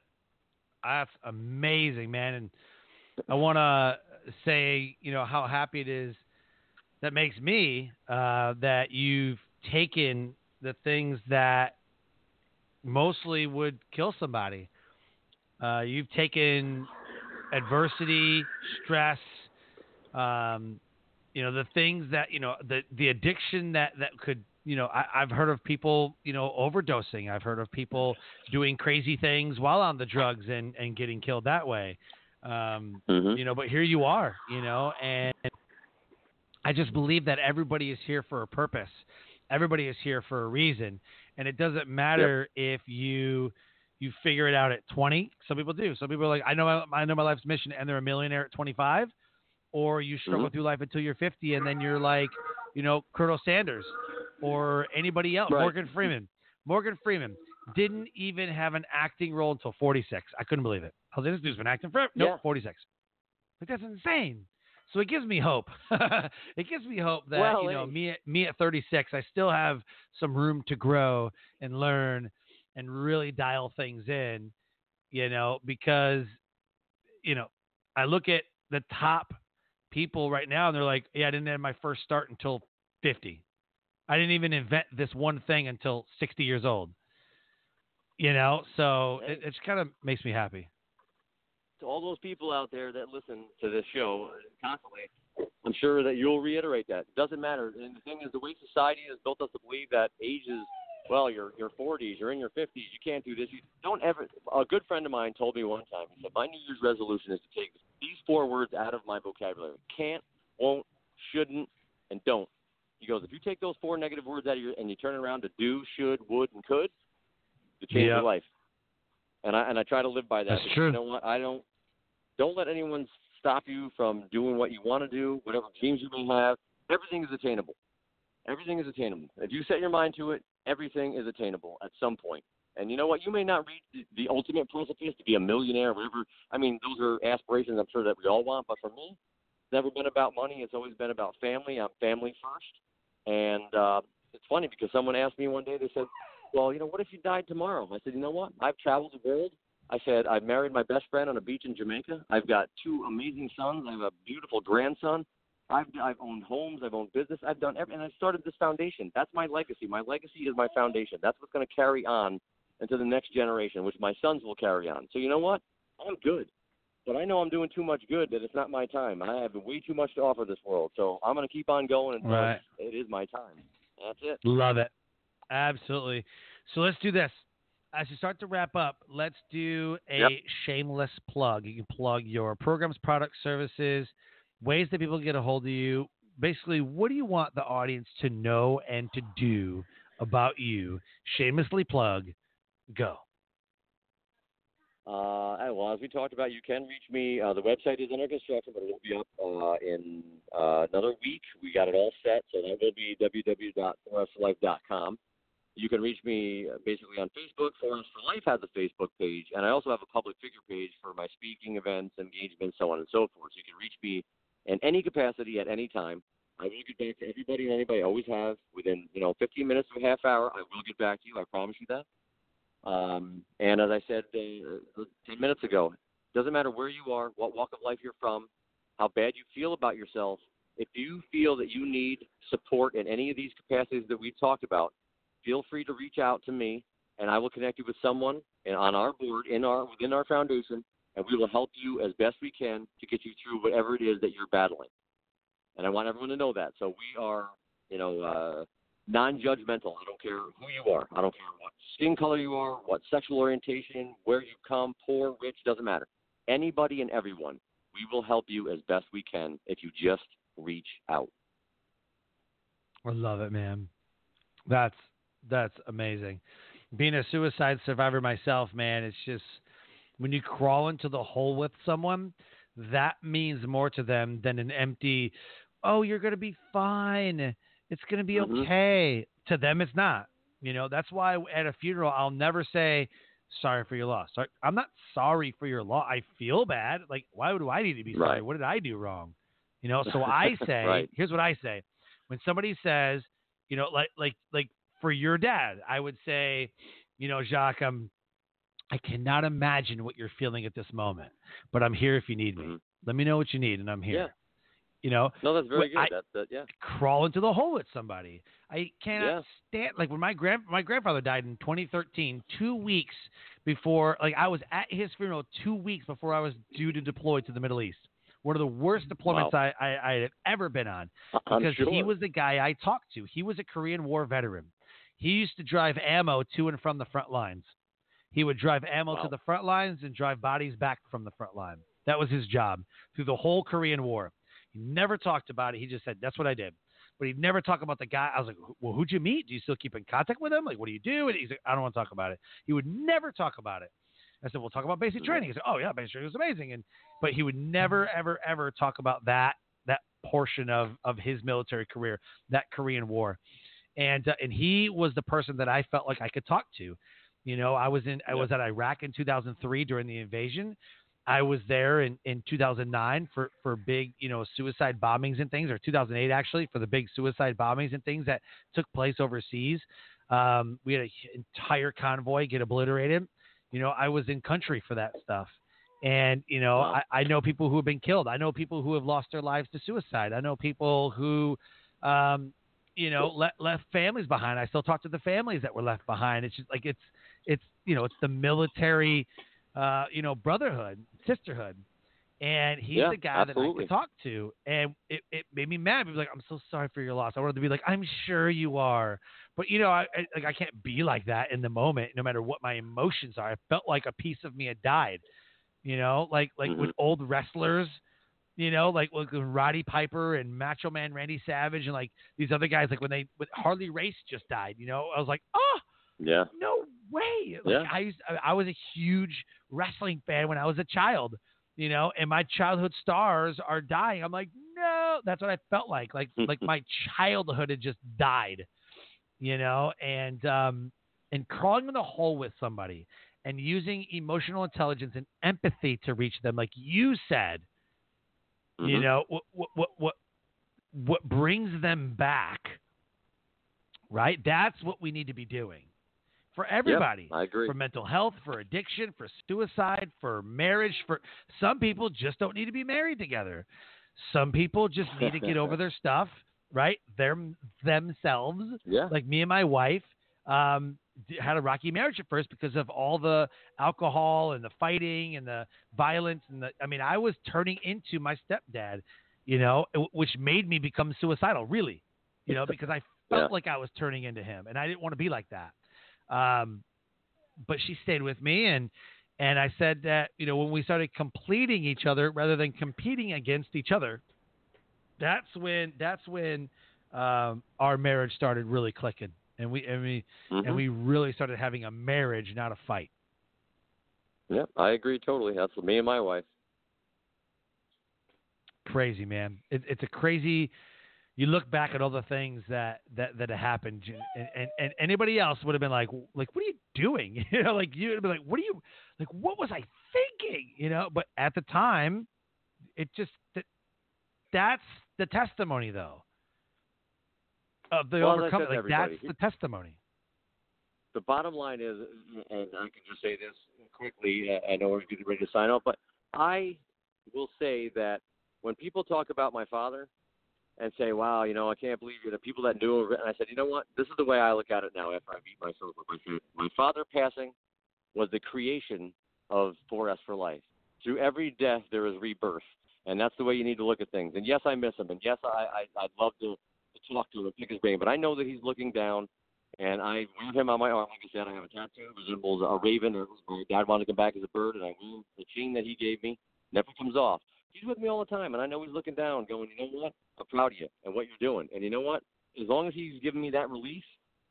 Speaker 1: That's amazing, man. And I want to say, you know, how happy it is that makes me uh, that you've taken the things that mostly would kill somebody. Uh, you've taken adversity, stress, um, you know, the things that you know, the the addiction that that could you know, I, I've heard of people, you know, overdosing. I've heard of people doing crazy things while on the drugs and, and getting killed that way. Um,
Speaker 2: Mm-hmm.
Speaker 1: you know, but here you are, you know, and I just believe that everybody is here for a purpose. Everybody is here for a reason, and it doesn't matter if you you figure it out at 20. Some people do. Some people are like, I know my, I know my life's mission, and they're a millionaire at 25. Or you struggle
Speaker 2: Mhm.
Speaker 1: through life until you're 50, and then you're like, you know, Colonel Sanders or anybody else,
Speaker 2: Right.
Speaker 1: Morgan Freeman. Morgan Freeman didn't even have an acting role until 46. I couldn't believe it. I was like, this dude's been acting forever. Nope,
Speaker 2: Yeah.
Speaker 1: 46. Like that's insane. So it gives me hope. it gives me hope that
Speaker 2: Well,
Speaker 1: you know me at me at 36, I still have some room to grow and learn and really dial things in. You know, because you know I look at the top people right now and they're like, yeah, I didn't have my first start until 50. I didn't even invent this one thing until 60 years old. You know, so it, it kind of makes me happy.
Speaker 2: to all those people out there that listen to this show constantly, I'm sure that you'll reiterate that. It doesn't matter. And the thing is, the way society has built us to believe that age is, well, you're your 40s, you're in your 50s, you can't do this. You don't ever. A good friend of mine told me one time. He said, "My New Year's resolution is to take these four words out of my vocabulary: can't, won't, shouldn't, and don't." He goes, "If you take those four negative words out of your and you turn it around to do, should, would, and could, you change
Speaker 1: Yeah.
Speaker 2: your life." And I and I try to live by that.
Speaker 1: That's true.
Speaker 2: You know what? I don't don't let anyone stop you from doing what you want to do, whatever dreams you may have. Everything is attainable. Everything is attainable. If you set your mind to it, everything is attainable at some point. And you know what? You may not reach the, the ultimate precipice to be a millionaire, or whatever. I mean, those are aspirations I'm sure that we all want. But for me, it's never been about money. It's always been about family. I'm family first. And uh, it's funny because someone asked me one day. They said, "Well, you know, what if you died tomorrow?" I said, "You know what? I've traveled the world. I said I've married my best friend on a beach in Jamaica. I've got two amazing sons. I have a beautiful grandson. I've I've owned homes. I've owned business. I've done every, and I started this foundation. That's my legacy. My legacy is my foundation. That's what's going to carry on into the next generation, which my sons will carry on. So you know what? I'm good. But I know I'm doing too much good that it's not my time. I have way too much to offer this world. So I'm going to keep on going until
Speaker 1: Right.
Speaker 2: it is my time. That's it.
Speaker 1: Love it. Absolutely. So let's do this. As you start to wrap up, let's do a
Speaker 2: Yep.
Speaker 1: shameless plug. You can plug your programs, products, services, ways that people can get a hold of you. Basically, what do you want the audience to know and to do about you? Shamelessly plug. Go.
Speaker 2: Uh, well, as we talked about, you can reach me. Uh, the website is under construction, but it will be up uh, in uh, another week. We got it all set, so that will be www.forestforlife.com. You can reach me uh, basically on Facebook. Forest for Life has a Facebook page, and I also have a public figure page for my speaking events, engagements, so on and so forth. So you can reach me in any capacity at any time. I will get back to everybody and anybody. I always have within you know 15 minutes to a half hour. I will get back to you. I promise you that. Um, and as I said uh, 10 minutes ago, doesn't matter where you are, what walk of life you're from, how bad you feel about yourself. If you feel that you need support in any of these capacities that we've talked about, feel free to reach out to me, and I will connect you with someone and on our board in our within our foundation, and we will help you as best we can to get you through whatever it is that you're battling. And I want everyone to know that. So we are, you know, uh, non-judgmental. I don't care who you are. I don't care what skin color you are, what sexual orientation, where you come, poor, rich, doesn't matter. Anybody and everyone, we will help you as best we can if you just reach out.
Speaker 1: I love it, man. That's that's amazing. Being a suicide survivor myself, man, it's just when you crawl into the hole with someone, that means more to them than an empty, oh, you're going to be fine. It's going to be
Speaker 2: mm-hmm.
Speaker 1: okay. To them, it's not. You know, that's why at a funeral, I'll never say, sorry for your loss. I'm not sorry for your loss. I feel bad. Like, why do I need to be sorry?
Speaker 2: Right.
Speaker 1: What did I do wrong? You know, so I say,
Speaker 2: right.
Speaker 1: here's what I say. When somebody says, you know, like, like, like for your dad, I would say, you know, Jacques, I'm, I cannot imagine what you're feeling at this moment, but I'm here if you need me.
Speaker 2: Mm-hmm.
Speaker 1: Let me know what you need, and I'm here.
Speaker 2: Yeah.
Speaker 1: You know,
Speaker 2: no, that's very good.
Speaker 1: I,
Speaker 2: that's. Yeah,
Speaker 1: crawl into the hole with somebody. I cannot
Speaker 2: yeah.
Speaker 1: stand like when my grand my grandfather died in 2013, two weeks before like I was at his funeral, two weeks before I was due to deploy to the Middle East. One of the worst mm, deployments
Speaker 2: wow.
Speaker 1: I, I, I had ever been on because
Speaker 2: sure.
Speaker 1: he was the guy I talked to. He was a Korean War veteran. He used to drive ammo to and from the front lines. He would drive ammo
Speaker 2: wow.
Speaker 1: to the front lines and drive bodies back from the front line. That was his job through the whole Korean War. He never talked about it. He just said, "That's what I did." But he'd never talk about the guy. I was like, "Well, who'd you meet? Do you still keep in contact with him? Like, what do you do?" And he's like, "I don't want to talk about it." He would never talk about it. I said, "We'll talk about basic training." He said, "Oh yeah, basic training was amazing." And but he would never, ever, ever talk about that that portion of of his military career, that Korean War. And uh, and he was the person that I felt like I could talk to. You know, I was in I was at Iraq in 2003 during the invasion. I was there in, in 2009 for, for big, you know, suicide bombings and things, or 2008 actually for the big suicide bombings and things that took place overseas. Um, we had an entire convoy get obliterated. You know, I was in country for that stuff. And, you know,
Speaker 2: wow.
Speaker 1: I, I know people who have been killed. I know people who have lost their lives to suicide. I know people who, um, you know, le- left families behind. I still talk to the families that were left behind. It's just like, it's, it's, you know, it's the military, uh, you know, brotherhood, sisterhood. And he's
Speaker 2: yeah,
Speaker 1: the guy
Speaker 2: absolutely.
Speaker 1: that I could talk to. And it, it made me mad. He was like, I'm so sorry for your loss. I wanted to be like, I'm sure you are. But, you know, I, I, like, I can't be like that in the moment, no matter what my emotions are. I felt like a piece of me had died, you know, like, like
Speaker 2: mm-hmm.
Speaker 1: with old wrestlers, you know, like, with Roddy Piper and Macho Man Randy Savage and like these other guys, like when they, when Harley Race just died, you know, I was like, oh,
Speaker 2: yeah.
Speaker 1: No way. Like
Speaker 2: yeah.
Speaker 1: I used I was a huge wrestling fan when I was a child, you know, and my childhood stars are dying. I'm like, no, that's what I felt like. Like like my childhood had just died. You know, and um and crawling in the hole with somebody and using emotional intelligence and empathy to reach them, like you said,
Speaker 2: mm-hmm.
Speaker 1: you know, what what what what what brings them back, right? That's what we need to be doing for everybody.
Speaker 2: Yep, I agree.
Speaker 1: For mental health, for addiction, for suicide, for marriage. For some people, just don't need to be married together. Some people just need to get over their stuff, right? Them themselves.
Speaker 2: Yeah.
Speaker 1: Like me and my wife um, had a rocky marriage at first because of all the alcohol and the fighting and the violence and the. I mean, I was turning into my stepdad, you know, which made me become suicidal. Really, you know, because I felt
Speaker 2: yeah.
Speaker 1: like I was turning into him, and I didn't want to be like that. Um, but she stayed with me and and I said that you know when we started completing each other rather than competing against each other, that's when that's when um, our marriage started really clicking, and we and we
Speaker 2: mm-hmm.
Speaker 1: and we really started having a marriage, not a fight.
Speaker 2: Yeah, I agree totally. That's me and my wife.
Speaker 1: Crazy man. It, it's a crazy. You look back at all the things that that that happened, and, and, and anybody else would have been like, like, what are you doing? You know, like you'd be like, what are you, like, what was I thinking? You know, but at the time, it just that, that's the testimony though of the
Speaker 2: well,
Speaker 1: overcoming. Like
Speaker 2: that's
Speaker 1: the testimony.
Speaker 2: The bottom line is, and I can just say this quickly. Uh, I know we're getting ready to sign off, but I will say that when people talk about my father and say, "Wow, you know, I can't believe you," the people that knew and I said, "You know what? This is the way I look at it now. After I beat myself with my father passing was the creation of 4S for life. Through every death, there is rebirth, and that's the way you need to look at things. And yes, I miss him, and yes, I, I I'd love to, to talk to him and pick his brain, but I know that he's looking down and I wear him on my arm. Like I said, I have a tattoo. It resembles a raven. Or my dad wanted to come back as a bird, and I wear the chain that he gave me. Never comes off. He's with me all the time, and I know he's looking down, going, you know what? I'm proud of you and what you're doing. And you know what? As long as he's giving me that release,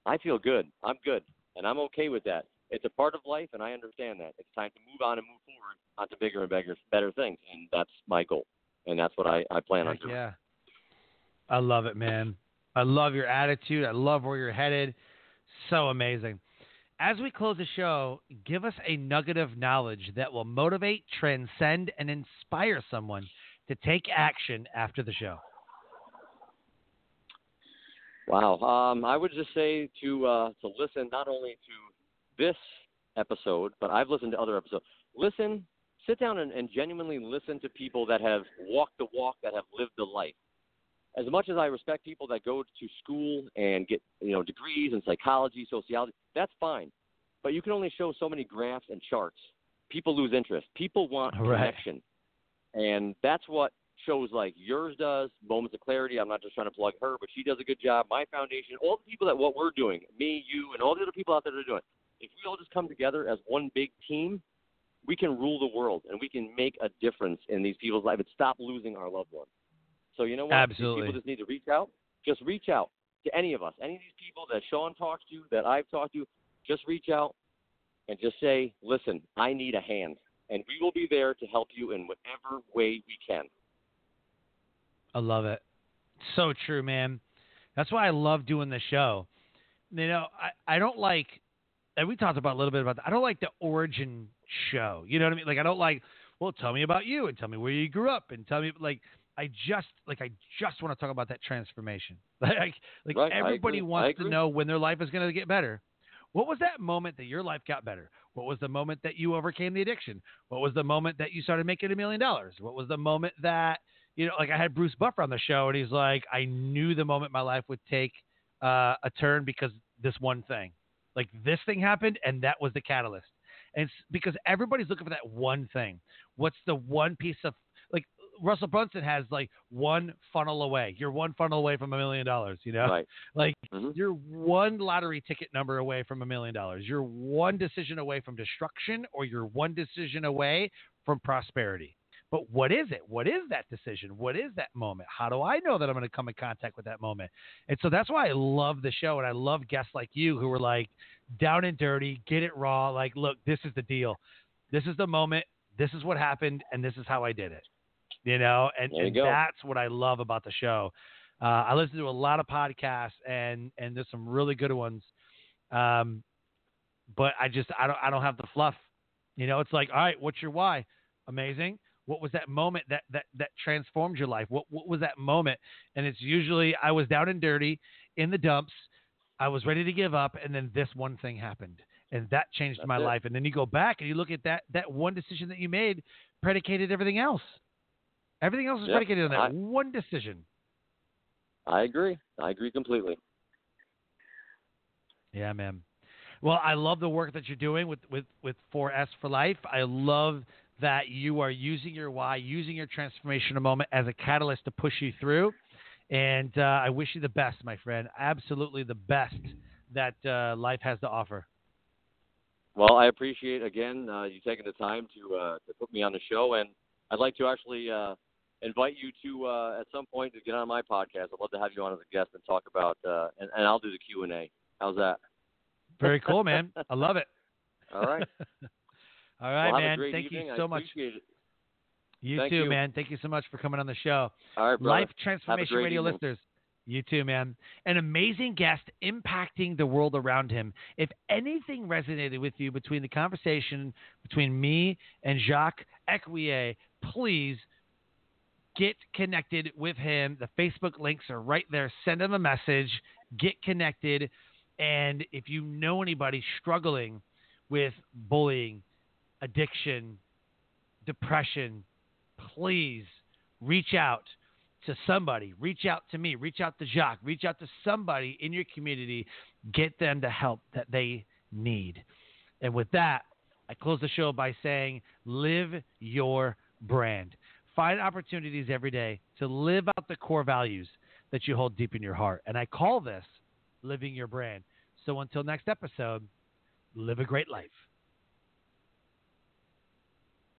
Speaker 2: I feel good. I'm good, and I'm okay with that. It's a part of life, and I understand that. It's time to move on and move forward onto bigger and bigger, better things, and that's my goal, and that's what I, I plan
Speaker 1: Heck
Speaker 2: on doing.
Speaker 1: Yeah, I love it, man. I love your attitude. I love where you're headed. So amazing. As we close the show, give us a nugget of knowledge that will motivate, transcend, and inspire someone to take action after the show.
Speaker 2: Wow. Um, I would just say to uh, to listen not only to this episode, but I've listened to other episodes. Listen, sit down and, and genuinely listen to people that have walked the walk, that have lived the life as much as I respect people that go to school and get you know degrees in psychology, sociology, that's fine. But you can only show so many graphs and charts. People lose interest. People want
Speaker 1: right.
Speaker 2: connection, and that's what shows like yours does. Moments of Clarity. I'm not just trying to plug her, but she does a good job. My foundation, all the people that what we're doing, me, you, and all the other people out there that are doing. If we all just come together as one big team, we can rule the world and we can make a difference in these people's lives and stop losing our loved ones. So you know what?
Speaker 1: Absolutely.
Speaker 2: These people just need to reach out. Just reach out to any of us, any of these people that Sean talks to, that I've talked to. Just reach out and just say, "Listen, I need a hand," and we will be there to help you in whatever way we can.
Speaker 1: I love it. So true, man. That's why I love doing the show. You know, I, I don't like, and we talked about a little bit about that. I don't like the origin show. You know what I mean? Like, I don't like, well, tell me about you and tell me where you grew up and tell me, like, I just like I just want to talk about that transformation. Like like
Speaker 2: right,
Speaker 1: everybody wants
Speaker 2: to
Speaker 1: know when their life is going to get better. What was that moment that your life got better? What was the moment that you overcame the addiction? What was the moment that you started making a million dollars? What was the moment that you know, like I had Bruce Buffer on the show, and he's like, I knew the moment my life would take uh, a turn because this one thing, like this thing happened, and that was the catalyst. And it's because everybody's looking for that one thing. What's the one piece of Russell Brunson has like one funnel away. You're one funnel away from a million dollars, you know?
Speaker 2: Right.
Speaker 1: Like
Speaker 2: mm-hmm.
Speaker 1: you're one lottery ticket number away from a million dollars. You're one decision away from destruction or you're one decision away from prosperity. But what is it? What is that decision? What is that moment? How do I know that I'm going to come in contact with that moment? And so that's why I love the show and I love guests like you who are like down and dirty, get it raw. Like, look, this is the deal. This is the moment. This is what happened, and this is how I did it you know, and, and that's what I love about the show. Uh, I listen to a lot of podcasts, and and there's some really good ones. Um, but I just I don't I don't have the fluff. You know, it's like, all right, what's your why? Amazing. What was that moment that that that transformed your life? What what was that moment? And it's usually I was down and dirty in the dumps. I was ready to give up, and then this one thing happened, and that changed
Speaker 2: That's
Speaker 1: my
Speaker 2: it.
Speaker 1: life. And then you go back and you look at that that one decision that you made predicated everything else. Everything else is
Speaker 2: yep.
Speaker 1: predicated on that
Speaker 2: I,
Speaker 1: one decision.
Speaker 2: I agree. I agree completely.
Speaker 1: Yeah, man. Well, I love the work that you're doing with with with 4S for Life. I love that you are using your why, using your transformational moment as a catalyst to push you through. And uh, I wish you the best, my friend. Absolutely the best that uh, life has to offer.
Speaker 2: Well, I appreciate again uh, you taking the time to uh, to put me on the show, and I'd like to actually uh, invite you to uh, at some point to get on my podcast. I'd love to have you on as a guest and talk about, uh, and, and I'll do the Q and A. How's that?
Speaker 1: Very cool, man. I love it.
Speaker 2: All right.
Speaker 1: All right,
Speaker 2: well,
Speaker 1: man.
Speaker 2: Thank
Speaker 1: evening.
Speaker 2: you
Speaker 1: so much. You
Speaker 2: Thank
Speaker 1: too,
Speaker 2: you.
Speaker 1: man. Thank you so much for coming on the show.
Speaker 2: All right, brother.
Speaker 1: Life Transformation Radio
Speaker 2: evening.
Speaker 1: listeners. You too, man. An amazing guest impacting the world around him. If anything resonated with you between the conversation between me and Jacques Ecuyer, please get connected with him. The Facebook links are right there. Send him a message. Get connected. And if you know anybody struggling with bullying, addiction, depression, please reach out to somebody. Reach out to me. Reach out to Jacques. Reach out to somebody in your community. Get them the help that they need. And with that, I close the show by saying live your brand. Find opportunities every day to live out the core values that you hold deep in your heart. And I call this living your brand. So until next episode, live a great life.